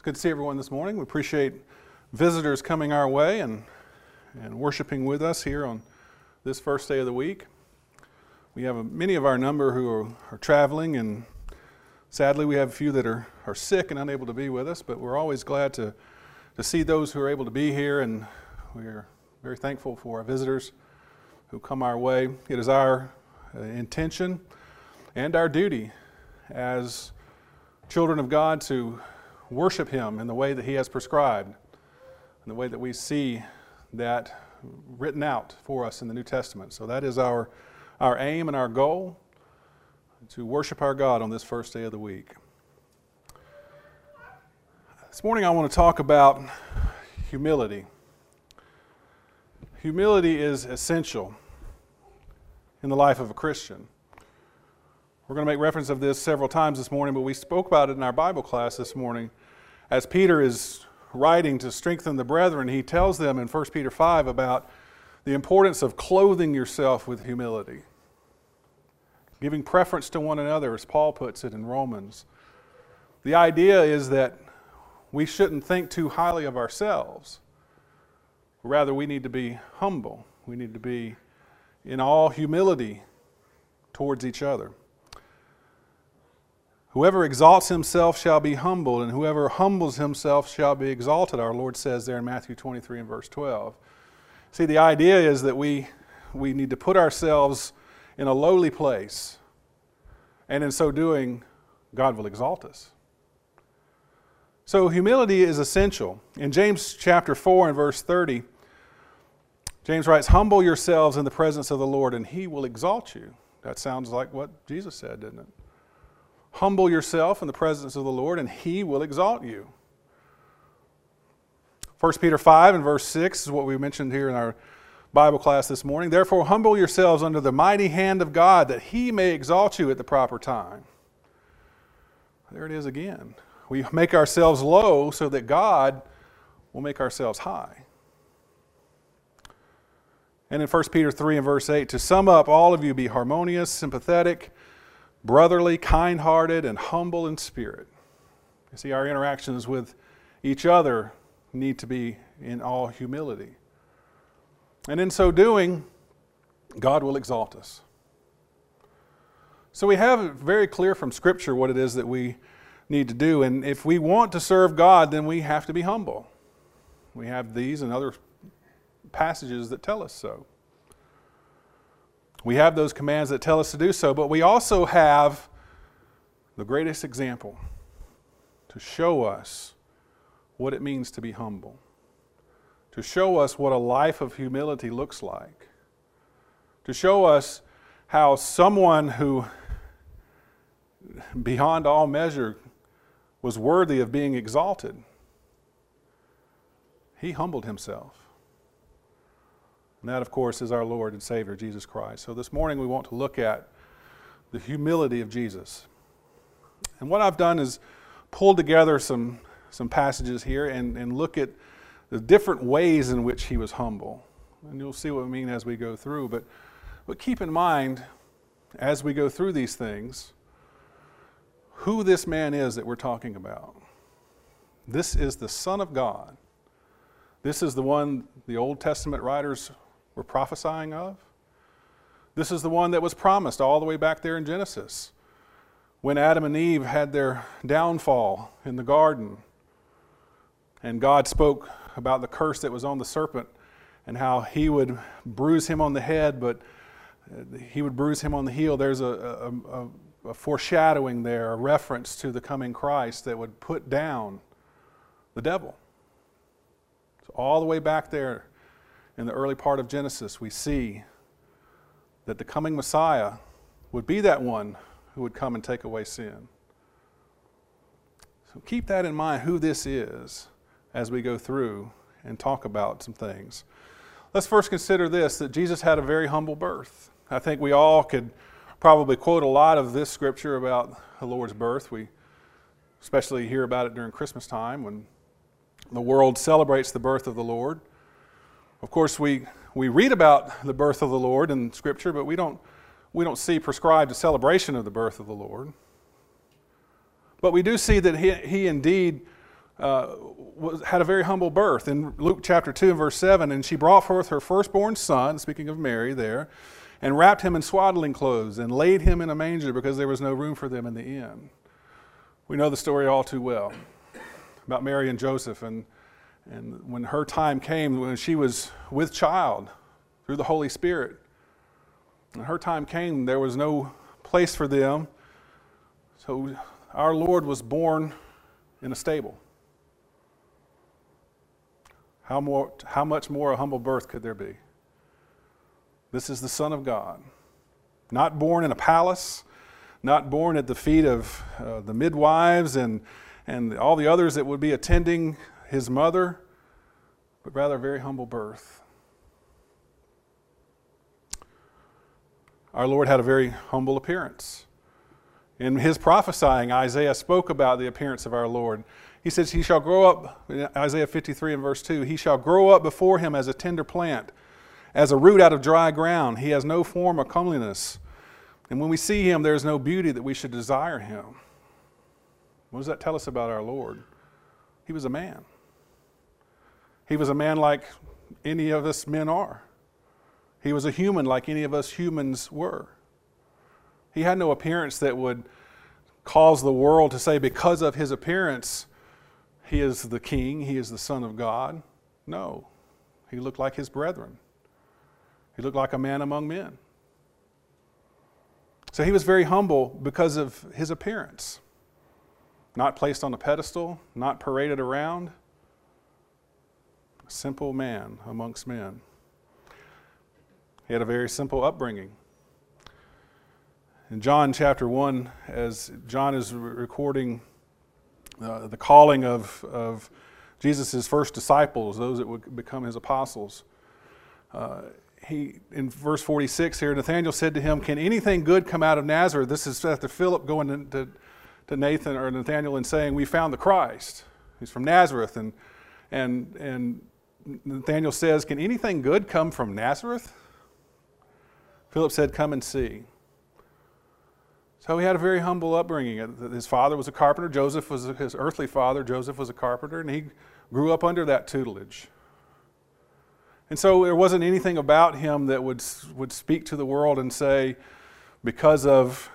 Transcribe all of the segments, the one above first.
It's good to see everyone this morning. We appreciate visitors coming our way and, and worshiping with us here on this first day of the week. We have a, many of our number who are, are traveling, and sadly, we have a few that are, are sick and unable to be with us, but we're always glad to, to see those who are able to be here, and we're very thankful for our visitors who come our way. It is our uh, intention and our duty as children of God to worship Him in the way that He has prescribed, in the way that we see that written out for us in the New Testament. So that is our, our aim and our goal to worship our God on this first day of the week. This morning I want to talk about humility. Humility is essential in the life of a Christian. We're going to make reference of this several times this morning, but we spoke about it in our Bible class this morning as Peter is writing to strengthen the brethren, he tells them in 1 Peter 5 about the importance of clothing yourself with humility, giving preference to one another, as Paul puts it in Romans. The idea is that we shouldn't think too highly of ourselves. Rather, we need to be humble. We need to be in all humility towards each other. Whoever exalts himself shall be humbled, and whoever humbles himself shall be exalted, our Lord says there in Matthew 23 and verse 12. See, the idea is that we, we need to put ourselves in a lowly place, and in so doing, God will exalt us. So, humility is essential. In James chapter 4 and verse 30, James writes, Humble yourselves in the presence of the Lord, and he will exalt you. That sounds like what Jesus said, didn't it? Humble yourself in the presence of the Lord, and he will exalt you. 1 Peter 5 and verse 6 is what we mentioned here in our Bible class this morning. Therefore, humble yourselves under the mighty hand of God, that he may exalt you at the proper time. There it is again. We make ourselves low so that God will make ourselves high. And in 1 Peter 3 and verse 8, to sum up, all of you be harmonious, sympathetic, brotherly, kind hearted, and humble in spirit. You see, our interactions with each other need to be in all humility. And in so doing, God will exalt us. So we have very clear from Scripture what it is that we need to do. And if we want to serve God, then we have to be humble. We have these and other passages that tell us so. We have those commands that tell us to do so, but we also have the greatest example to show us what it means to be humble, to show us what a life of humility looks like, to show us how someone who, beyond all measure, was worthy of being exalted, he humbled himself. And that, of course, is our Lord and Savior, Jesus Christ. So this morning we want to look at the humility of Jesus. And what I've done is pulled together some, some passages here and, and look at the different ways in which he was humble. And you'll see what I mean as we go through. But, but keep in mind, as we go through these things, who this man is that we're talking about. This is the Son of God. This is the one the Old Testament writers were prophesying of. This is the one that was promised all the way back there in Genesis when Adam and Eve had their downfall in the garden. And God spoke about the curse that was on the serpent and how he would bruise him on the head, but uh, he would bruise him on the heel. There's a, a, a, foreshadowing there, a reference to the coming Christ that would put down the devil. So, all the way back there in the early part of Genesis, we see that the coming Messiah would be that one who would come and take away sin. So keep that in mind, who this is, as we go through and talk about some things. Let's first consider this that Jesus had a very humble birth. I think we all could probably quote a lot of this scripture about the Lord's birth. We especially hear about it during Christmas time when the world celebrates the birth of the Lord. Of course, we, we read about the birth of the Lord in Scripture, but we don't, we don't see prescribed a celebration of the birth of the Lord. But we do see that he, he indeed uh, was, had a very humble birth. In Luke chapter 2 and verse 7, and she brought forth her firstborn son, speaking of Mary there, and wrapped him in swaddling clothes and laid him in a manger because there was no room for them in the inn. We know the story all too well about Mary and Joseph. And, and when her time came, when she was with child through the Holy Spirit, and her time came, there was no place for them. So our Lord was born in a stable. How, more, how much more a humble birth could there be? This is the Son of God. Not born in a palace, not born at the feet of uh, the midwives and, and all the others that would be attending his mother, but rather a very humble birth. Our Lord had a very humble appearance. In his prophesying, Isaiah spoke about the appearance of our Lord. He says, He shall grow up, Isaiah 53 and verse 2, He shall grow up before him as a tender plant, as a root out of dry ground. He has no form or comeliness. And when we see him, there is no beauty that we should desire him. What does that tell us about our Lord? He was a man. He was a man like any of us men are. He was a human like any of us humans were. He had no appearance that would cause the world to say, because of his appearance, he is the king, he is the Son of God. No, he looked like his brethren. He looked like a man among men. So he was very humble because of his appearance. Not placed on a pedestal, not paraded around. Simple man amongst men. He had a very simple upbringing. In John chapter 1, as John is recording uh, the calling of, of Jesus' first disciples, those that would become his apostles. Uh, he, in verse 46 here, Nathanael said to him, Can anything good come out of Nazareth? This is after Philip going to, to Nathan or Nathanael and saying, We found the Christ. He's from Nazareth. And, and, and Nathanael says, Can anything good come from Nazareth? Philip said, Come and see. So he had a very humble upbringing. His father was a carpenter. Joseph was his earthly father. Joseph was a carpenter, and he grew up under that tutelage. And so there wasn't anything about him that would, would speak to the world and say, because of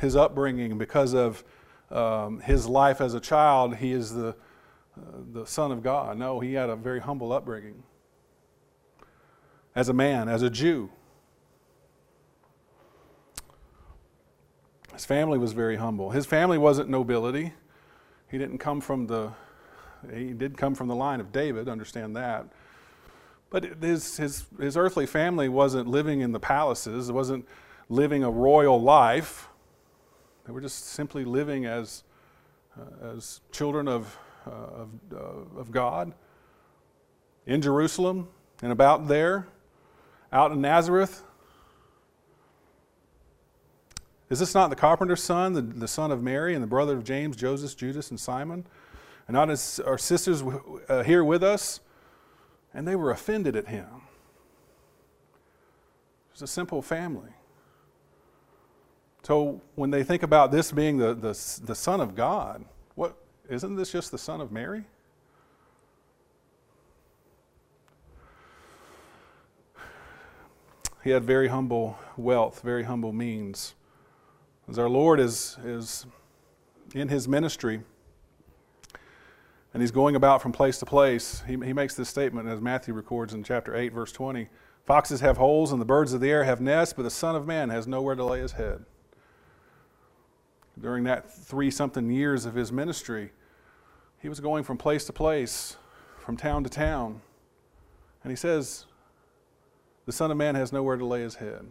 his upbringing, because of um, his life as a child, he is the, the Son of God. No, he had a very humble upbringing. As a man, as a Jew, His family was very humble. His family wasn't nobility. He didn't come from the he did come from the line of David, understand that. But his, his, his earthly family wasn't living in the palaces, it wasn't living a royal life. They were just simply living as, uh, as children of, of, uh, of God in Jerusalem and about there, out in Nazareth. Is this not the carpenter's son, the, the son of Mary, and the brother of James, Joseph, Judas, and Simon? And not his, our sisters uh, here with us? And they were offended at him. It was a simple family. So when they think about this being the, the, the Son of God, what, isn't this just the Son of Mary? He had very humble wealth, very humble means. As our Lord is, is in his ministry and he's going about from place to place, he, he makes this statement as Matthew records in chapter 8, verse 20 Foxes have holes and the birds of the air have nests, but the Son of Man has nowhere to lay his head. During that three something years of his ministry, he was going from place to place, from town to town. And he says, The Son of Man has nowhere to lay his head.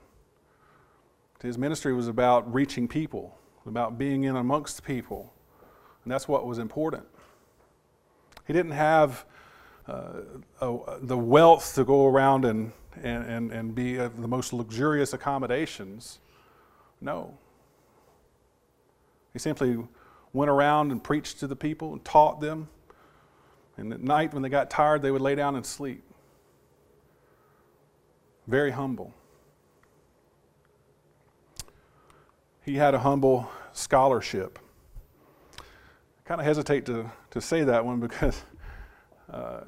His ministry was about reaching people, about being in amongst people. And that's what was important. He didn't have uh, a, the wealth to go around and, and, and, and be uh, the most luxurious accommodations. No. He simply went around and preached to the people and taught them. And at night, when they got tired, they would lay down and sleep. Very humble. he had a humble scholarship. I kind of hesitate to, to say that one because uh,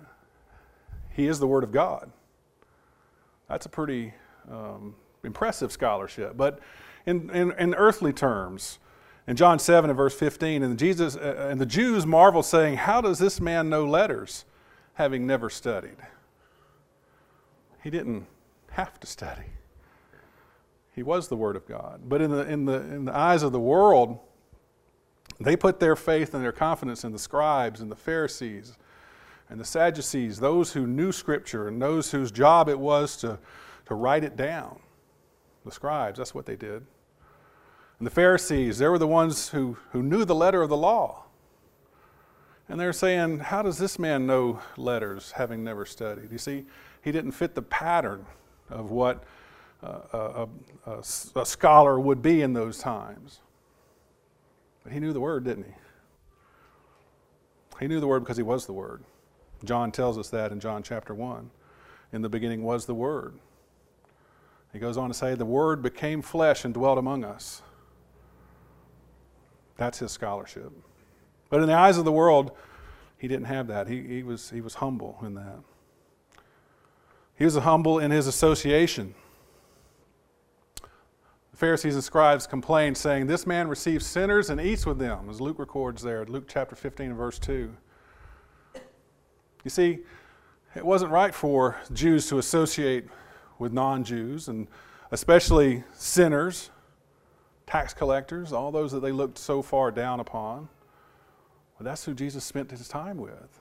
he is the Word of God. That's a pretty um, impressive scholarship. But in, in, in, earthly terms, in John 7 and verse 15, and Jesus uh, and the Jews marvel, saying, How does this man know letters, having never studied? He didn't have to study. He was the Word of God. But in the, in the, in the eyes of the world, they put their faith and their confidence in the scribes and the Pharisees and the Sadducees, those who knew Scripture and those whose job it was to, to write it down. The scribes, that's what they did. And the Pharisees, they were the ones who, who knew the letter of the law. And they're saying, How does this man know letters, having never studied? You see, he didn't fit the pattern of what uh, a, a, a scholar would be in those times. But he knew the word, didn't he? He knew the word because he was the word. John tells us that in John chapter 1. In the beginning was the word. He goes on to say, The word became flesh and dwelt among us. That's his scholarship. But in the eyes of the world, he didn't have that. He, he, was, he was humble in that. He was humble in his association. The Pharisees and scribes complained, saying, This man receives sinners and eats with them, as Luke records there, Luke chapter 15 and verse 2. You see, it wasn't right for Jews to associate with non Jews, and especially sinners, tax collectors, all those that they looked so far down upon. Well, that's who Jesus spent his time with.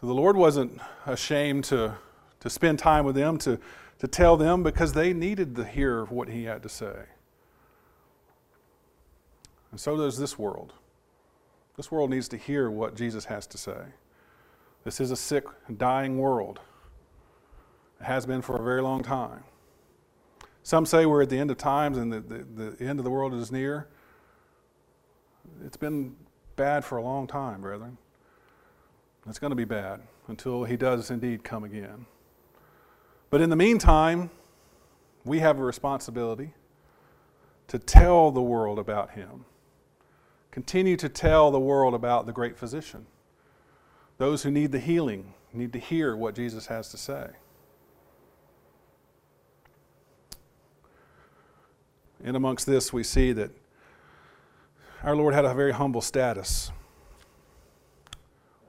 So the Lord wasn't ashamed to, to spend time with them, to to tell them because they needed to hear what he had to say. And so does this world. This world needs to hear what Jesus has to say. This is a sick, dying world. It has been for a very long time. Some say we're at the end of times and the, the, the end of the world is near. It's been bad for a long time, brethren. It's going to be bad until he does indeed come again. But in the meantime, we have a responsibility to tell the world about him. Continue to tell the world about the great physician. Those who need the healing need to hear what Jesus has to say. And amongst this, we see that our Lord had a very humble status.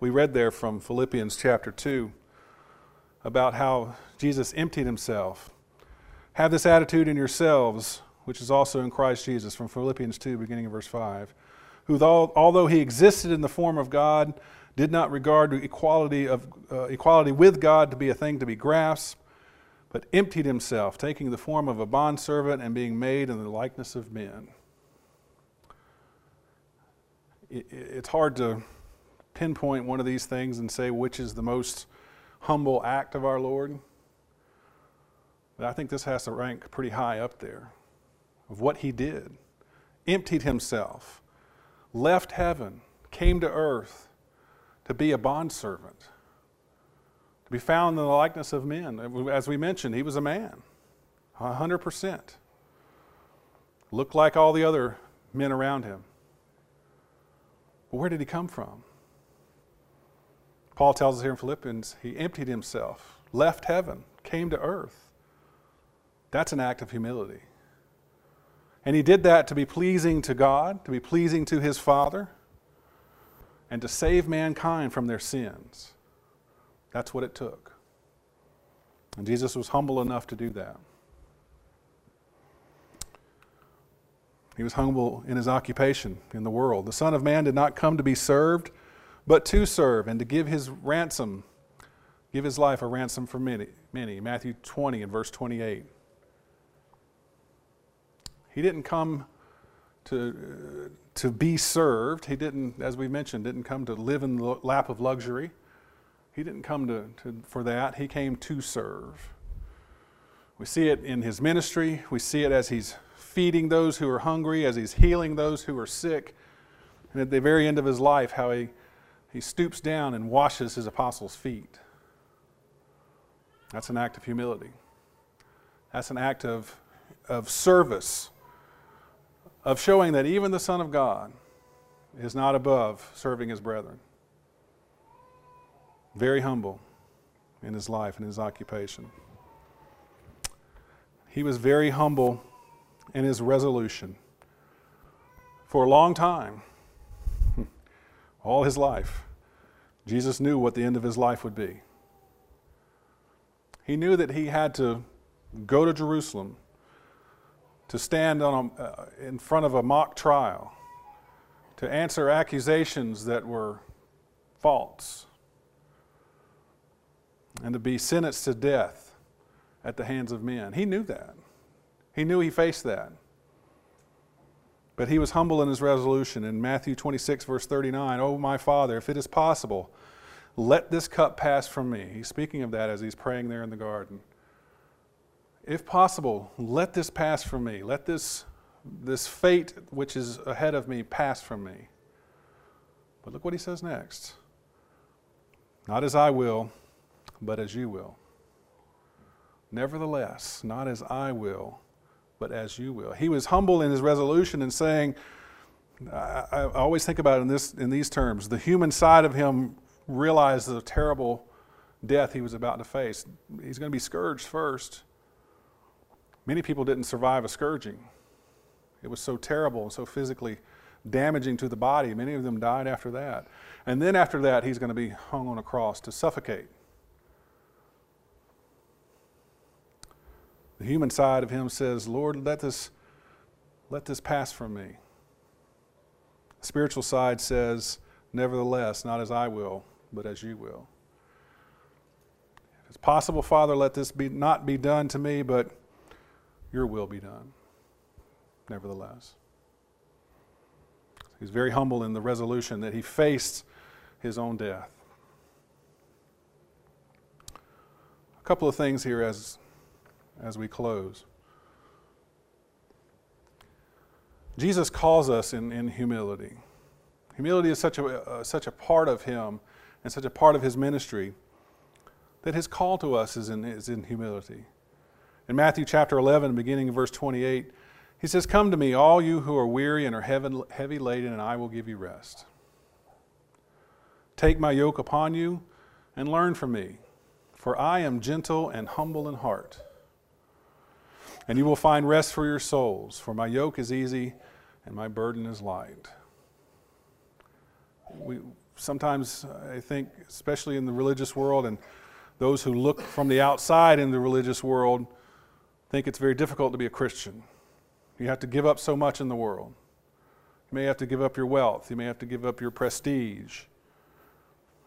We read there from Philippians chapter 2 about how Jesus emptied himself. Have this attitude in yourselves, which is also in Christ Jesus, from Philippians 2, beginning of verse 5, who, although he existed in the form of God, did not regard equality, of, uh, equality with God to be a thing to be grasped, but emptied himself, taking the form of a bondservant and being made in the likeness of men. it's hard to pinpoint one of these things and say which is the most humble act of our Lord. But I think this has to rank pretty high up there of what he did. Emptied himself, left heaven, came to earth to be a bondservant, to be found in the likeness of men. As we mentioned, he was a man, 100%. Looked like all the other men around him. But where did he come from? Paul tells us here in Philippians, he emptied himself, left heaven, came to earth. That's an act of humility. And he did that to be pleasing to God, to be pleasing to his Father, and to save mankind from their sins. That's what it took. And Jesus was humble enough to do that. He was humble in his occupation in the world. The Son of Man did not come to be served but to serve and to give his ransom, give his life a ransom for many. many. Matthew 20 and verse 28. He didn't come to, uh, to be served. He didn't, as we mentioned, didn't come to live in the lap of luxury. He didn't come to, to, for that. He came to serve. We see it in his ministry. We see it as he's feeding those who are hungry, as he's healing those who are sick. And at the very end of his life, how he he stoops down and washes his apostles' feet. That's an act of humility. That's an act of, of service, of showing that even the Son of God, is not above serving his brethren. Very humble in his life and his occupation. He was very humble in his resolution. For a long time, all his life, Jesus knew what the end of his life would be. He knew that he had to go to Jerusalem to stand on a, uh, in front of a mock trial, to answer accusations that were false, and to be sentenced to death at the hands of men. He knew that. He knew he faced that. But he was humble in his resolution. In Matthew 26, verse 39, Oh, my Father, if it is possible, let this cup pass from me. He's speaking of that as he's praying there in the garden. If possible, let this pass from me. Let this, this fate which is ahead of me pass from me. But look what he says next. Not as I will, but as you will. Nevertheless, not as I will, but as you will. He was humble in his resolution and saying, I, I always think about it in, this, in these terms. The human side of him realized the terrible death he was about to face. He's going to be scourged first. Many people didn't survive a scourging. It was so terrible and so physically damaging to the body. Many of them died after that. And then after that, he's going to be hung on a cross to suffocate. The human side of him says, Lord, let this, let this pass from me. The spiritual side says, Nevertheless, not as I will, but as you will. If it's possible, Father, let this be, not be done to me, but your will be done. Nevertheless. He's very humble in the resolution that he faced his own death. A couple of things here as as we close. Jesus calls us in, in humility. Humility is such a, uh, such a part of Him and such a part of His ministry that His call to us is in, is in humility. In Matthew chapter 11, beginning in verse 28, He says, Come to me, all you who are weary and are heavy, heavy laden, and I will give you rest. Take my yoke upon you and learn from me, for I am gentle and humble in heart and you will find rest for your souls, for my yoke is easy and my burden is light. We, sometimes, I think, especially in the religious world, and those who look from the outside in the religious world, think it's very difficult to be a Christian. You have to give up so much in the world. You may have to give up your wealth, you may have to give up your prestige,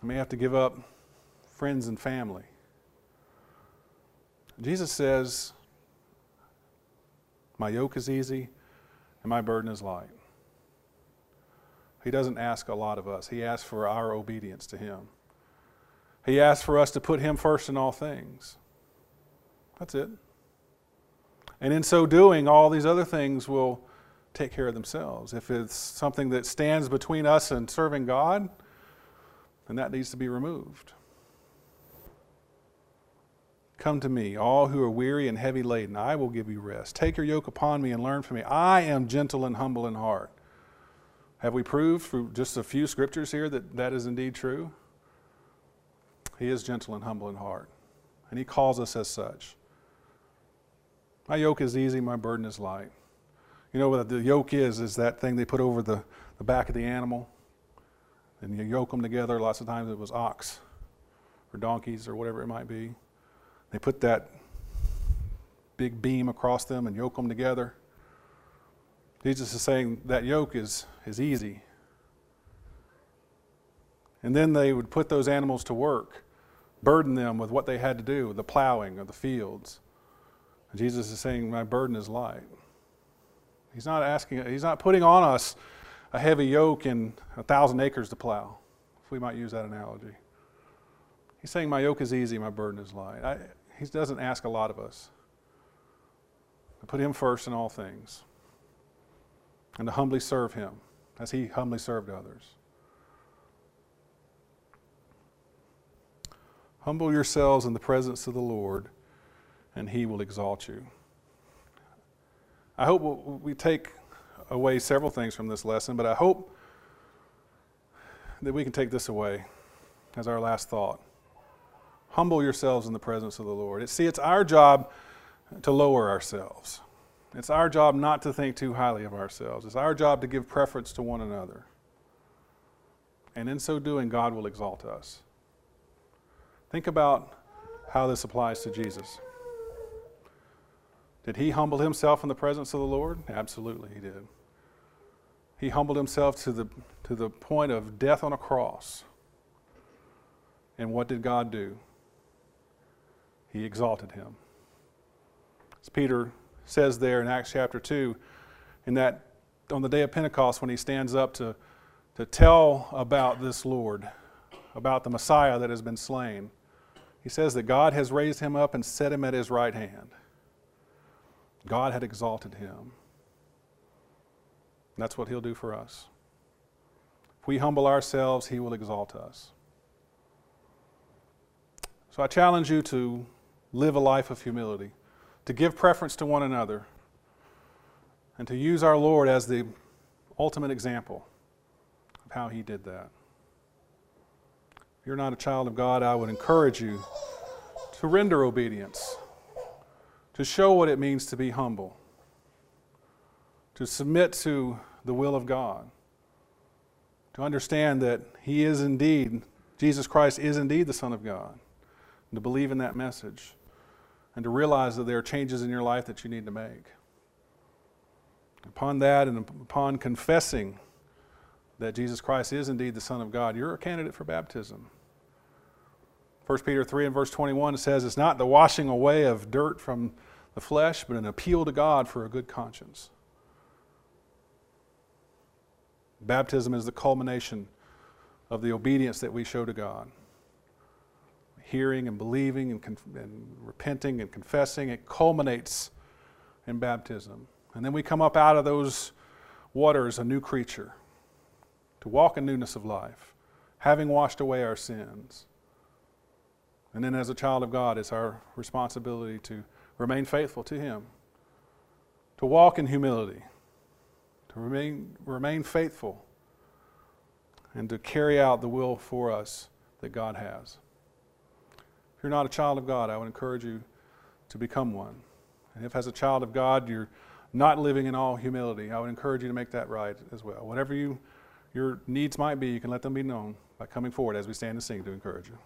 you may have to give up friends and family. Jesus says, my yoke is easy and my burden is light. He doesn't ask a lot of us, He asks for our obedience to Him. He asks for us to put Him first in all things. That's it. And in so doing, all these other things will take care of themselves. If it's something that stands between us and serving God, then that needs to be removed. Come to me, all who are weary and heavy laden, I will give you rest. Take your yoke upon me and learn from me. I am gentle and humble in heart. Have we proved through just a few scriptures here that that is indeed true? He is gentle and humble in heart, and He calls us as such. My yoke is easy, my burden is light. You know what the yoke is? Is that thing they put over the, the back of the animal, and you yoke them together. Lots of times it was ox or donkeys or whatever it might be. They put that big beam across them and yoke them together. Jesus is saying that yoke is, is easy. And then they would put those animals to work, burden them with what they had to do, the plowing of the fields. And Jesus is saying, My burden is light. He's not asking, he's not putting on us a heavy yoke and a thousand acres to plow, if we might use that analogy. He's saying, My yoke is easy, my burden is light. I, he doesn't ask a lot of us. To put Him first in all things and to humbly serve Him as He humbly served others. Humble yourselves in the presence of the Lord, and He will exalt you. I hope we take away several things from this lesson, but I hope that we can take this away as our last thought. Humble yourselves in the presence of the Lord. see, it's our job to lower ourselves. It's our job not to think too highly of ourselves. It's our job to give preference to one another. And in so doing, God will exalt us. Think about how this applies to Jesus. Did he humble himself in the presence of the Lord? Absolutely, he did. He humbled himself to the, to the point of death on a cross. And what did God do? He exalted him. As Peter says there in Acts chapter 2, in that on the day of Pentecost, when he stands up to, to tell about this Lord, about the Messiah that has been slain, he says that God has raised him up and set him at his right hand. God had exalted him. That's what he'll do for us. If we humble ourselves, he will exalt us. So I challenge you to live a life of humility, to give preference to one another, and to use our Lord as the ultimate example of how he did that. If you're not a child of God, I would encourage you to render obedience, to show what it means to be humble, to submit to the will of God, to understand that He is indeed, Jesus Christ is indeed the Son of God, and to believe in that message, and to realize that there are changes in your life that you need to make. Upon that and upon confessing that Jesus Christ is indeed the Son of God, you're a candidate for baptism. 1 Peter 3 and verse 21 says, It's not the washing away of dirt from the flesh, but an appeal to God for a good conscience. Baptism is the culmination of the obedience that we show to God. Hearing and believing and, and repenting and confessing, it culminates in baptism. And then we come up out of those waters a new creature to walk in newness of life, having washed away our sins and then, as a child of God, it's our responsibility to remain faithful to Him, to walk in humility, to remain, remain faithful, and to carry out the will for us that God has. If you're not a child of God, I would encourage you to become one. And if, as a child of God, you're not living in all humility, I would encourage you to make that right as well. Whatever you, your needs might be, you can let them be known by coming forward as we stand and sing to encourage you.